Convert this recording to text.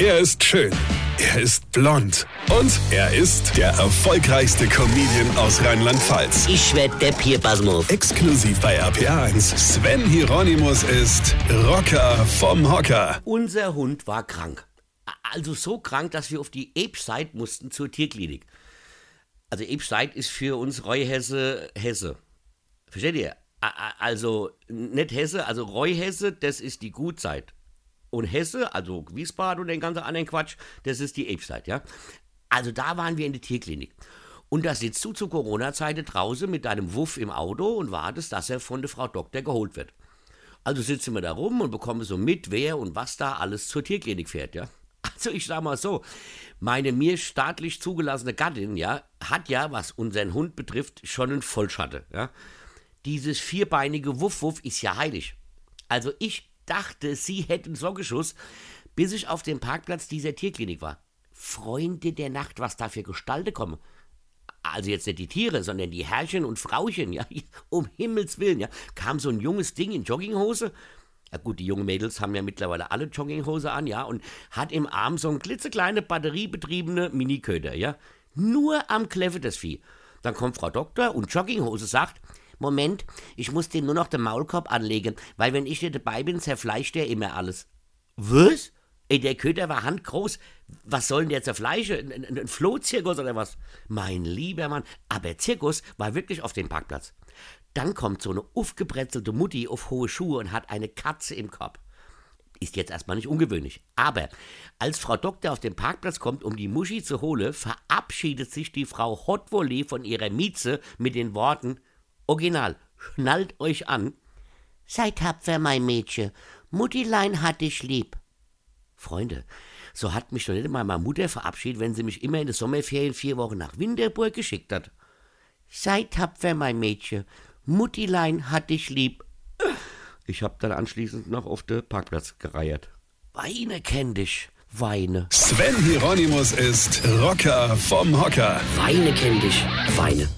Er ist schön. Er ist blond. Und er ist der erfolgreichste Comedian aus Rheinland-Pfalz. Ich werd der Pierpasmus. Exklusiv bei RPA1. Sven Hieronymus ist Rocker vom Hocker. Unser Hund war krank. Also so krank, dass wir auf die Ebside mussten zur Tierklinik. Also Ebside ist für uns Reuhesse Hesse. Versteht ihr? Also nicht Hesse, also Reuhesse, das ist die Gutzeit. Und Hesse, also Wiesbaden und den ganzen anderen Quatsch, das ist die Ebside, ja? Also da waren wir in der Tierklinik. Und da sitzt du zu Corona-Zeiten draußen mit deinem Wuff im Auto und wartest, dass er von der Frau Doktor geholt wird. Also sitzen wir da rum und bekommen so mit, wer und was da alles zur Tierklinik fährt, ja. Also ich sag mal so, meine mir staatlich zugelassene Gattin, ja, hat ja, was unseren Hund betrifft, schon einen Vollschatte, ja. Dieses vierbeinige Wuff-Wuff ist ja heilig. Also ich dachte, sie hätten Soggeschuss, bis ich auf dem Parkplatz dieser Tierklinik war. Freunde der Nacht, was da für Gestalten kommen. Also jetzt nicht die Tiere, sondern die Herrchen und Frauchen, ja, um Himmels Willen, ja, kam so ein junges Ding in Jogginghose. Ja gut, die jungen Mädels haben ja mittlerweile alle Jogginghose an, ja, und hat im Arm so ein klitzekleine batteriebetriebene Miniköder, ja. Nur am Kläffe das Vieh. Dann kommt Frau Doktor und Jogginghose sagt, Moment, ich muss dem nur noch den Maulkorb anlegen, weil wenn ich nicht dabei bin, zerfleischt er immer alles. Was? Ey, der Köter war handgroß. Was soll denn der zerfleischen? Ein, ein, ein Flohzirkus oder was? Mein lieber Mann. Aber Zirkus war wirklich auf dem Parkplatz. Dann kommt so eine aufgebretzelte Mutti auf hohe Schuhe und hat eine Katze im Korb. Ist jetzt erstmal nicht ungewöhnlich. Aber als Frau Doktor auf den Parkplatz kommt, um die Muschi zu holen, verabschiedet sich die Frau Hotvolley von ihrer Mieze mit den Worten: Original, schnallt euch an. Seid tapfer, mein Mädchen. Muttilein hat dich lieb. Freunde, so hat mich doch nicht mal meine Mutter verabschiedet, wenn sie mich immer in den Sommerferien vier Wochen nach Winterburg geschickt hat. Sei tapfer, mein Mädchen. Muttilein hat dich lieb. Ich hab dann anschließend noch auf den Parkplatz gereiert. Weine kenn dich, Weine. Sven Hieronymus ist Rocker vom Hocker. Weine kenn dich, Weine.